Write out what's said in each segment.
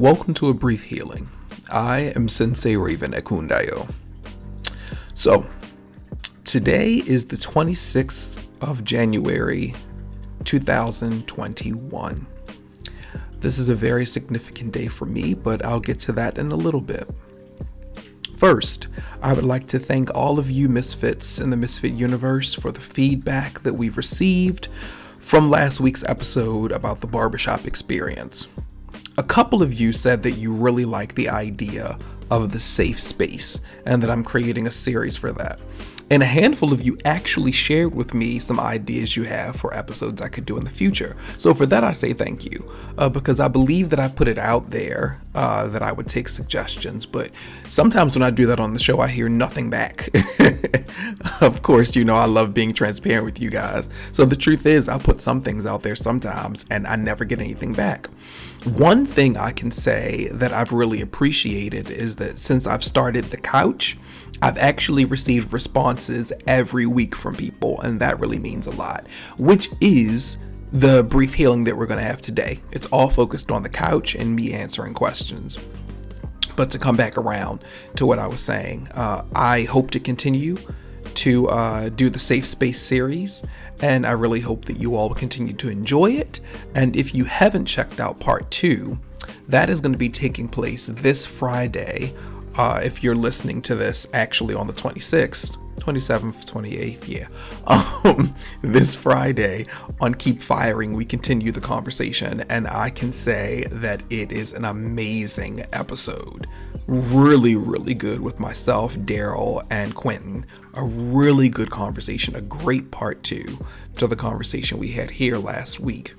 Welcome to a brief healing. I am Sensei Raven Ekundayo. So, today is the 26th of January 2021. This is a very significant day for me, but I'll get to that in a little bit. First, I would like to thank all of you misfits in the Misfit universe for the feedback that we've received from last week's episode about the barbershop experience. A couple of you said that you really like the idea of the safe space and that I'm creating a series for that. And a handful of you actually shared with me some ideas you have for episodes I could do in the future. So for that, I say thank you uh, because I believe that I put it out there uh, that I would take suggestions. But sometimes when I do that on the show, I hear nothing back. of course, you know I love being transparent with you guys. So the truth is, I put some things out there sometimes and I never get anything back. One thing I can say that I've really appreciated is that since I've started the couch, I've actually received responses every week from people, and that really means a lot, which is the brief healing that we're going to have today. It's all focused on the couch and me answering questions. But to come back around to what I was saying, uh, I hope to continue to uh, do the Safe Space series, and I really hope that you all continue to enjoy it. And if you haven't checked out part two, that is going to be taking place this Friday uh, if you're listening to this actually on the 26th, 27th, 28th, yeah. Um, this Friday on Keep Firing, we continue the conversation, and I can say that it is an amazing episode. Really, really good with myself, Daryl, and Quentin. A really good conversation, a great part two to the conversation we had here last week.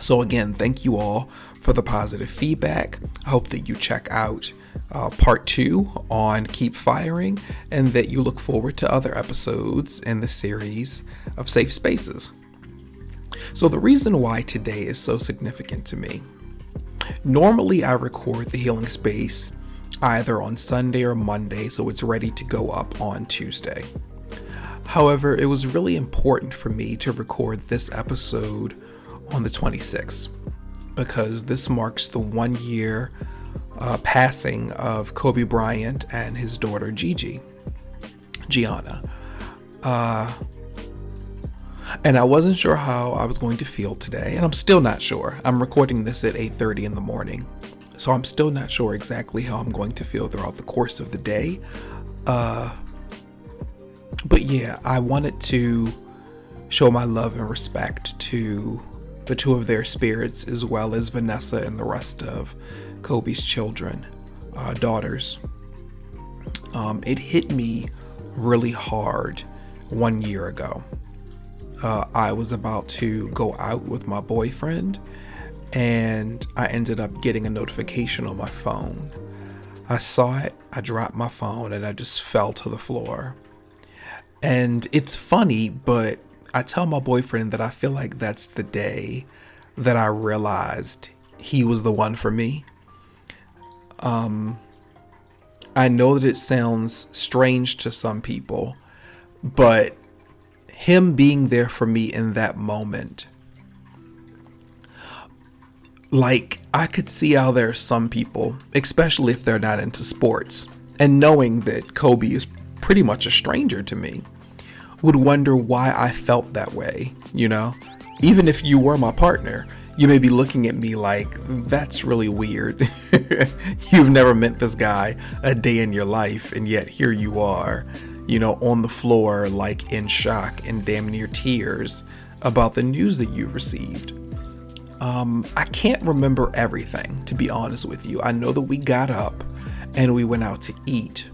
So, again, thank you all for the positive feedback. I hope that you check out uh, part two on Keep Firing and that you look forward to other episodes in the series of Safe Spaces. So, the reason why today is so significant to me normally I record the healing space either on Sunday or Monday, so it's ready to go up on Tuesday. However, it was really important for me to record this episode on the 26th because this marks the one year uh, passing of Kobe Bryant and his daughter Gigi, Gianna. Uh, and I wasn't sure how I was going to feel today, and I'm still not sure. I'm recording this at 8:30 in the morning, so I'm still not sure exactly how I'm going to feel throughout the course of the day. Uh, but yeah, I wanted to show my love and respect to the two of their spirits, as well as Vanessa and the rest of Kobe's children, uh, daughters. Um, it hit me really hard one year ago. Uh, I was about to go out with my boyfriend, and I ended up getting a notification on my phone. I saw it, I dropped my phone, and I just fell to the floor. And it's funny, but I tell my boyfriend that I feel like that's the day that I realized he was the one for me. Um, I know that it sounds strange to some people, but him being there for me in that moment, like I could see how there are some people, especially if they're not into sports, and knowing that Kobe is pretty much a stranger to me, would wonder why I felt that way, you know? Even if you were my partner, you may be looking at me like, that's really weird. You've never met this guy a day in your life, and yet here you are, you know, on the floor, like in shock and damn near tears about the news that you've received. Um, I can't remember everything, to be honest with you. I know that we got up and we went out to eat.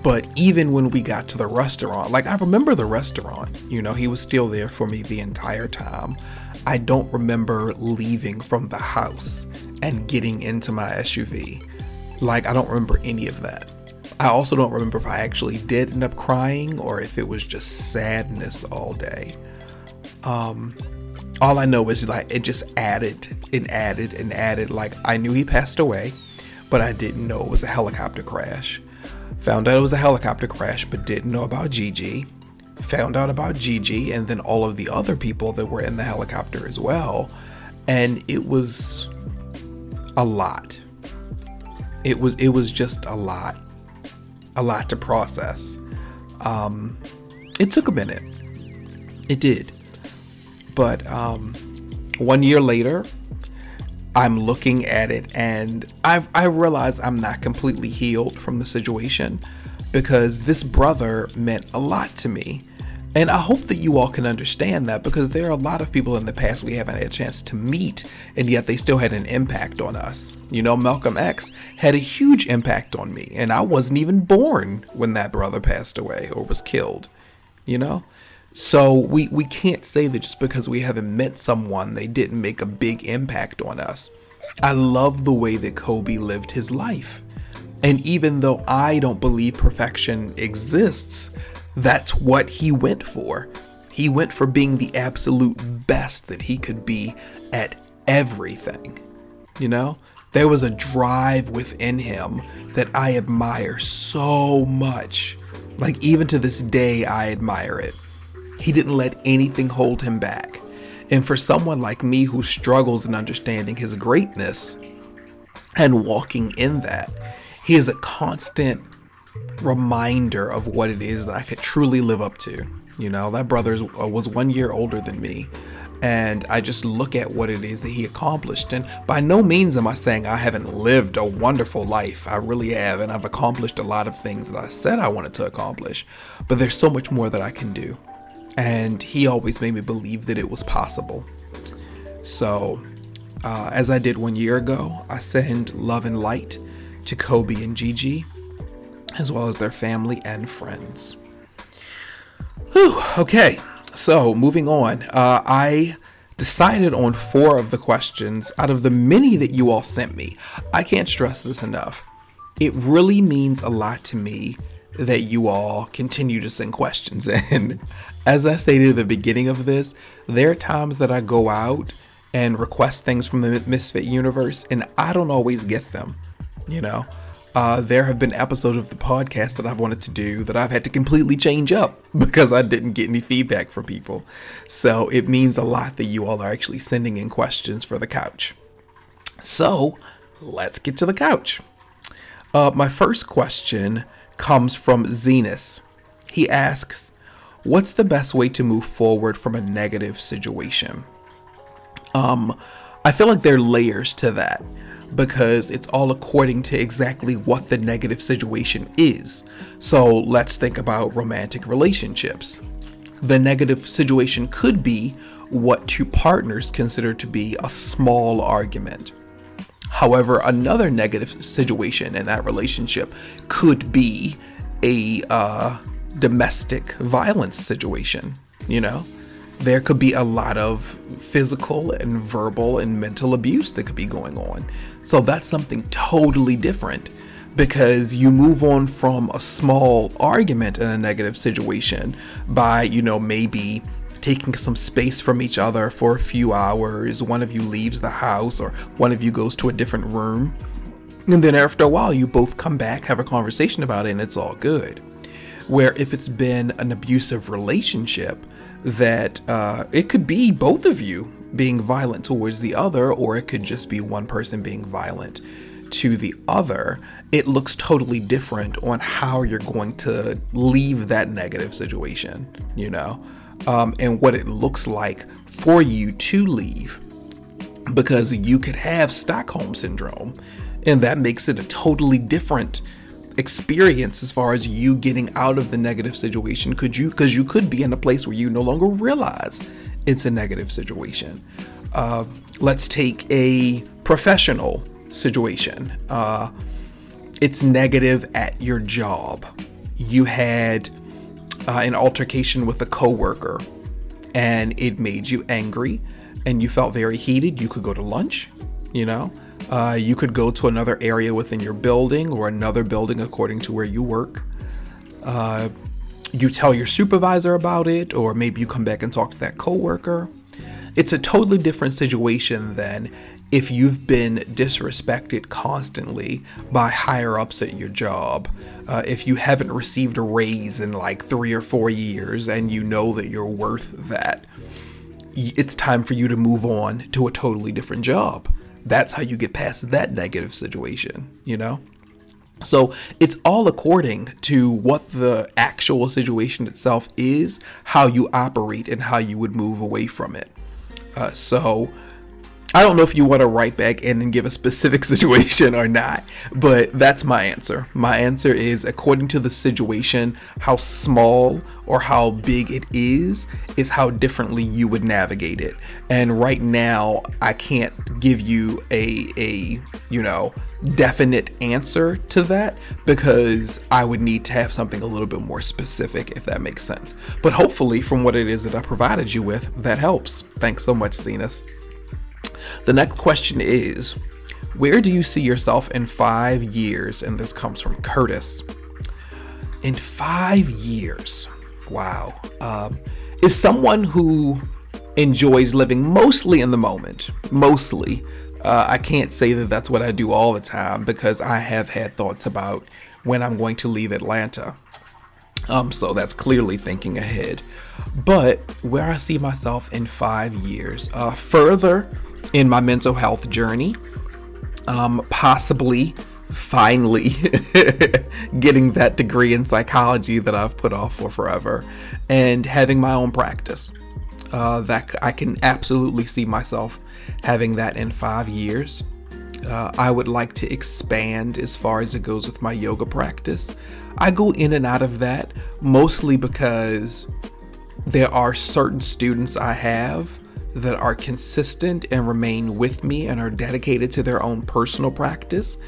But even when we got to the restaurant, like I remember the restaurant, you know, he was still there for me the entire time. I don't remember leaving from the house and getting into my SUV. Like, I don't remember any of that. I also don't remember if I actually did end up crying or if it was just sadness all day. Um, all I know is like it just added and added and added. Like, I knew he passed away, but I didn't know it was a helicopter crash. Found out it was a helicopter crash, but didn't know about Gigi found out about Gigi and then all of the other people that were in the helicopter as well. And it was a lot. It was it was just a lot, a lot to process. Um, it took a minute. It did, but um, one year later, I'm looking at it and I I realize I'm not completely healed from the situation because this brother meant a lot to me. And I hope that you all can understand that because there are a lot of people in the past we haven't had a chance to meet, and yet they still had an impact on us. You know, Malcolm X had a huge impact on me, and I wasn't even born when that brother passed away or was killed. You know? So we, we can't say that just because we haven't met someone, they didn't make a big impact on us. I love the way that Kobe lived his life. And even though I don't believe perfection exists, that's what he went for. He went for being the absolute best that he could be at everything. You know, there was a drive within him that I admire so much. Like, even to this day, I admire it. He didn't let anything hold him back. And for someone like me who struggles in understanding his greatness and walking in that, he is a constant reminder of what it is that I could truly live up to. You know, that brother uh, was one year older than me. And I just look at what it is that he accomplished. And by no means am I saying I haven't lived a wonderful life. I really have. And I've accomplished a lot of things that I said I wanted to accomplish. But there's so much more that I can do. And he always made me believe that it was possible. So, uh, as I did one year ago, I send love and light to Kobe and Gigi as well as their family and friends. Whew, okay, so moving on. Uh, I decided on four of the questions out of the many that you all sent me. I can't stress this enough. It really means a lot to me that you all continue to send questions in. As I stated at the beginning of this, there are times that I go out and request things from the Misfit universe and I don't always get them, you know? uh, there have been episodes of the podcast that I've wanted to do that I've had to completely change up because I didn't get any feedback from people. So it means a lot that you all are actually sending in questions for the couch. So let's get to the couch. Uh, my first question comes from Zenas. He asks, What's the best way to move forward from a negative situation? Um, I feel like there are layers to that because it's all according to exactly what the negative situation is. So let's think about romantic relationships. The negative situation could be what two partners consider to be a small argument. However, another negative situation in that relationship could be a uh, domestic violence situation, you know? there could be a lot of physical and verbal and mental abuse that could be going on. So that's something totally different because you move on from a small argument in a negative situation by, you know, maybe taking some space from each other for a few hours. One of you leaves the house or one of you goes to a different room. And then after a while, you both come back, have a conversation about it, and it's all good. Where if it's been an abusive relationship, that uh, it could be both of you being violent towards the other, or it could just be one person being violent to the other. It looks totally different on how you're going to leave that negative situation, you know, um, and what it looks like for you to leave. Because you could have Stockholm Syndrome, and that makes it a totally different experience as far as you getting out of the negative situation. Could you because you could be in a place where you no longer realize it's a negative situation. Uh, let's take a professional situation. Uh, it's negative at your job. You had uh, an altercation with a coworker and it made you angry and you felt very heated you could go to lunch you know uh, you could go to another area within your building or another building according to where you work. Uh, you tell your supervisor about it, or maybe you come back and talk to that coworker. It's a totally different situation than if you've been disrespected constantly by higher ups at your job. Uh, if you haven't received a raise in like three or four years and you know that you're worth that, it's time for you to move on to a totally different job that's how you get past that negative situation, you know? So it's all according to what the actual situation itself is, how you operate, and how you would move away from it. Uh, so I don't know if you want to write back in and give a specific situation or not, but that's my answer. My answer is according to the situation, how small or how big it is, is how differently you would navigate it. And right now, I can't give you a, a you know, definite answer to that because I would need to have something a little bit more specific, if that makes sense. But hopefully, from what it is that I provided you with, that helps. Thanks so much, Zenas. The next question is Where do you see yourself in five years? And this comes from Curtis. In five years, wow, um, is someone who enjoys living mostly in the moment, mostly. Uh, I can't say that that's what I do all the time because I have had thoughts about when I'm going to leave Atlanta. Um, so that's clearly thinking ahead. But where I see myself in five years, uh, further in my mental health journey. Um, possibly finally getting that degree in psychology that I've put off for forever and having my own practice. Uh, that I can absolutely see myself having that in five years. Uh, I would like to expand as far as it goes with my yoga practice. I go in and out of that mostly because there are certain students I have that are consistent and remain with me and are dedicated to their own personal practice.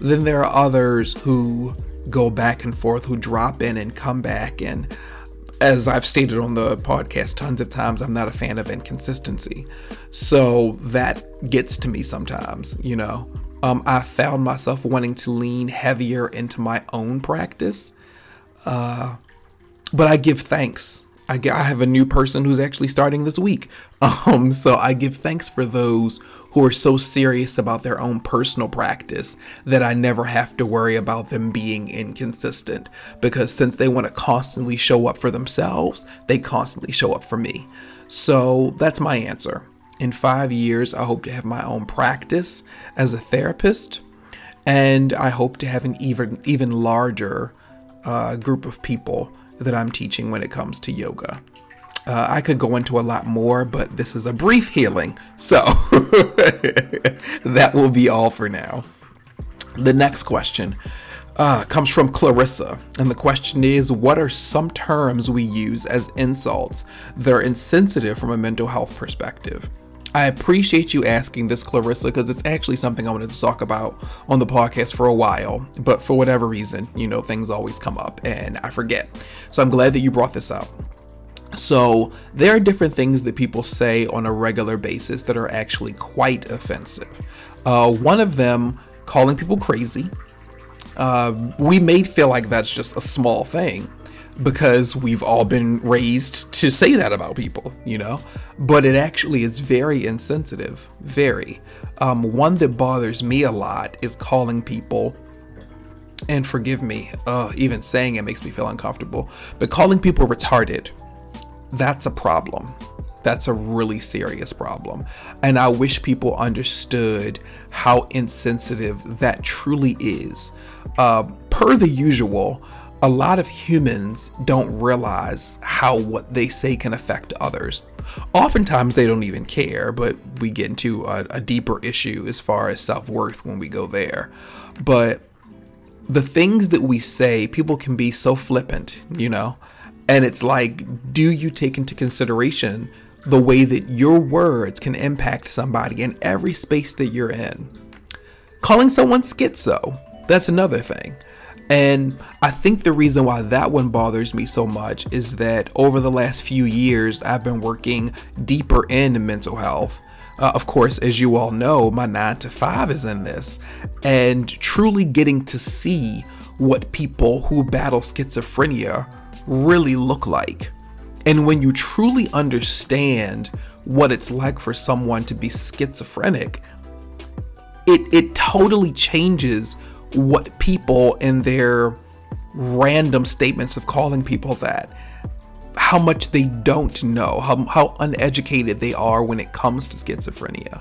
Then there are others who go back and forth, who drop in and come back. And as I've stated on the podcast tons of times, I'm not a fan of inconsistency. So that gets to me sometimes, you know. Um, I found myself wanting to lean heavier into my own practice. Uh, but I give thanks I, I have a new person who's actually starting this week. Um, so I give thanks for those who are so serious about their own personal practice that I never have to worry about them being inconsistent. Because since they want to constantly show up for themselves, they constantly show up for me. So that's my answer. In five years, I hope to have my own practice as a therapist, and I hope to have an even even larger uh, group of people that I'm teaching when it comes to yoga. Uh, I could go into a lot more, but this is a brief healing, so that will be all for now. The next question uh, comes from Clarissa, and the question is What are some terms we use as insults that are insensitive from a mental health perspective? I appreciate you asking this, Clarissa, because it's actually something I wanted to talk about on the podcast for a while. But for whatever reason, you know, things always come up and I forget. So I'm glad that you brought this up. So, there are different things that people say on a regular basis that are actually quite offensive. Uh, one of them, calling people crazy. Uh, we may feel like that's just a small thing, because we've all been raised to say that about people, you know? But it actually is very insensitive. Very. Um, one that bothers me a lot is calling people, and forgive me, uh, even saying it makes me feel uncomfortable, but calling people retarded, that's a problem. That's a really serious problem. And I wish people understood how insensitive that truly is. Uh, per the usual, a lot of humans don't realize how what they say can affect others. Oftentimes they don't even care, but we get into a, a deeper issue as far as self worth when we go there. But the things that we say, people can be so flippant, you know? And it's like, do you take into consideration the way that your words can impact somebody in every space that you're in? Calling someone schizo, that's another thing. And I think the reason why that one bothers me so much is that over the last few years, I've been working deeper into mental health. Uh, of course, as you all know, my nine to five is in this, and truly getting to see what people who battle schizophrenia really look like. And when you truly understand what it's like for someone to be schizophrenic, it, it totally changes what people in their random statements of calling people that how much they don't know how, how uneducated they are when it comes to schizophrenia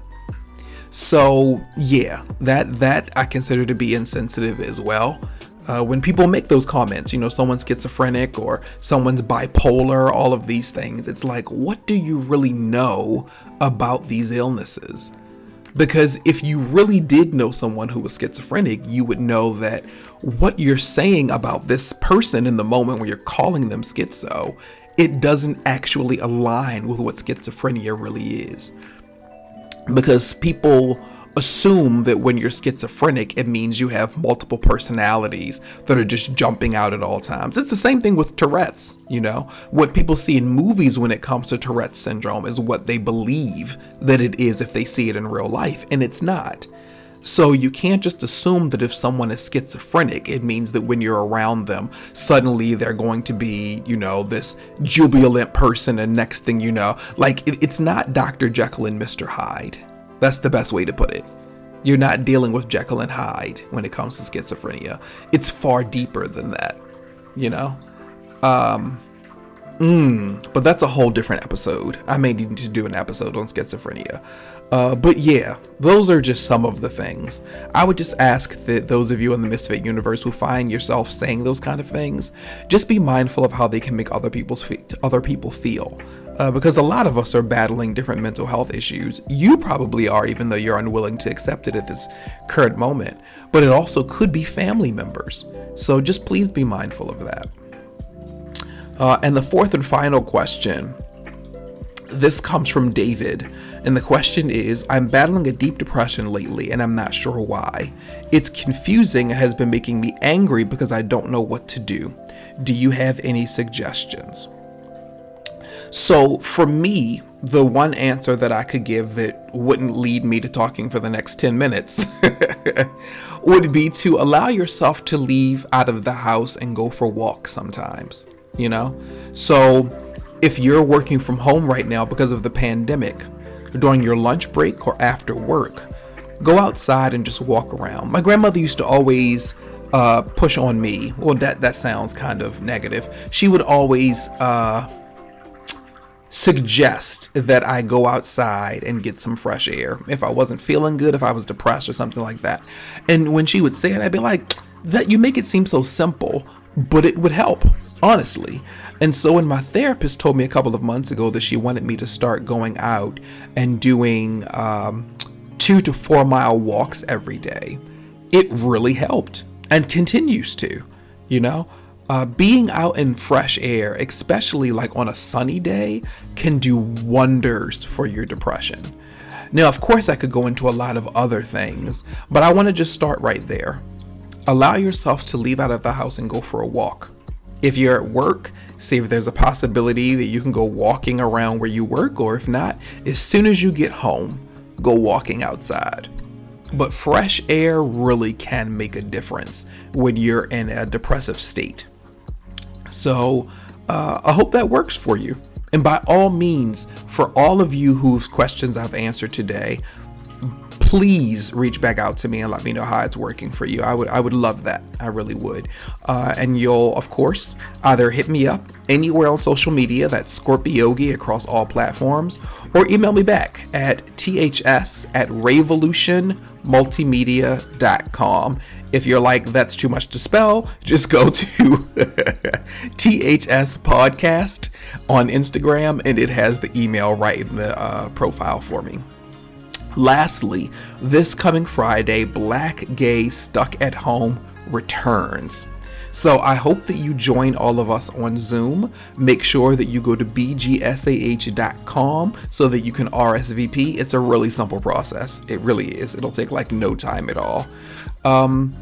So yeah, that that I consider to be insensitive as well. Uh, when people make those comments, you know, someone's schizophrenic or someone's bipolar, all of these things, it's like, what do you really know about these illnesses? Because if you really did know someone who was schizophrenic, you would know that what you're saying about this person in the moment when you're calling them schizo, it doesn't actually align with what schizophrenia really is. Because people assume that when you're schizophrenic, it means you have multiple personalities that are just jumping out at all times. It's the same thing with Tourette's, you know? What people see in movies when it comes to Tourette's syndrome is what they believe that it is if they see it in real life, and it's not. So you can't just assume that if someone is schizophrenic, it means that when you're around them, suddenly they're going to be, you know, this jubilant person, and next thing you know, like it's not Dr. Jekyll and Mr. Hyde that's the best way to put it. You're not dealing with Jekyll and Hyde when it comes to schizophrenia. It's far deeper than that, you know? Um, mm, but that's a whole different episode. I may need to do an episode on schizophrenia. Uh, but yeah, those are just some of the things. I would just ask that those of you in the Misfit universe who find yourself saying those kind of things, just be mindful of how they can make other people's fe- other people feel uh, because a lot of us are battling different mental health issues. You probably are, even though you're unwilling to accept it at this current moment. But it also could be family members. So just please be mindful of that. Uh, and the fourth and final question this comes from David. And the question is I'm battling a deep depression lately, and I'm not sure why. It's confusing and has been making me angry because I don't know what to do. Do you have any suggestions? So for me, the one answer that I could give that wouldn't lead me to talking for the next 10 minutes would be to allow yourself to leave out of the house and go for walks sometimes, you know? So if you're working from home right now because of the pandemic, during your lunch break or after work, go outside and just walk around. My grandmother used to always uh, push on me. Well, that that sounds kind of negative. She would always uh, suggest that I go outside and get some fresh air if I wasn't feeling good, if I was depressed or something like that. And when she would say it, I'd be like, that you make it seem so simple, but it would help, honestly. And so when my therapist told me a couple of months ago that she wanted me to start going out and doing um, two to four mile walks every day, it really helped and continues to, you know? Uh, being out in fresh air, especially like on a sunny day, can do wonders for your depression. Now, of course, I could go into a lot of other things, but I want to just start right there. Allow yourself to leave out of the house and go for a walk. If you're at work, see if there's a possibility that you can go walking around where you work, or if not, as soon as you get home, go walking outside. But fresh air really can make a difference when you're in a depressive state. So uh, I hope that works for you. And by all means, for all of you whose questions I've answered today, please reach back out to me and let me know how it's working for you. I would I would love that. I really would. Uh, and you'll of course either hit me up anywhere on social media that's Scorpiogi across all platforms, or email me back at ths at revolutionmultimedia.com if you're like, that's too much to spell, just go to THS Podcast on Instagram and it has the email right in the uh, profile for me. Lastly, this coming Friday, Black Gay Stuck at Home returns. So I hope that you join all of us on Zoom. Make sure that you go to bgsah.com so that you can RSVP. It's a really simple process. It really is. It'll take like no time at all. Um,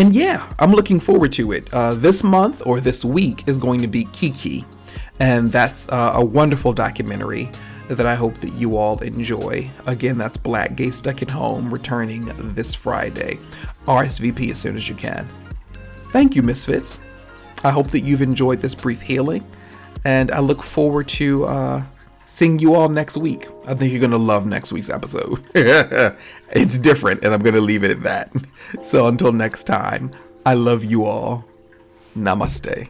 and yeah, I'm looking forward to it. Uh, this month or this week is going to be Kiki, and that's uh, a wonderful documentary that I hope that you all enjoy. Again, that's Black Gay Stuck at Home returning this Friday. RSVP as soon as you can. Thank you, Misfits. I hope that you've enjoyed this brief healing, and I look forward to uh, seeing you all next week. I think you're going to love next week's episode. it's different, and I'm going to leave it at that. So until next time, I love you all. Namaste.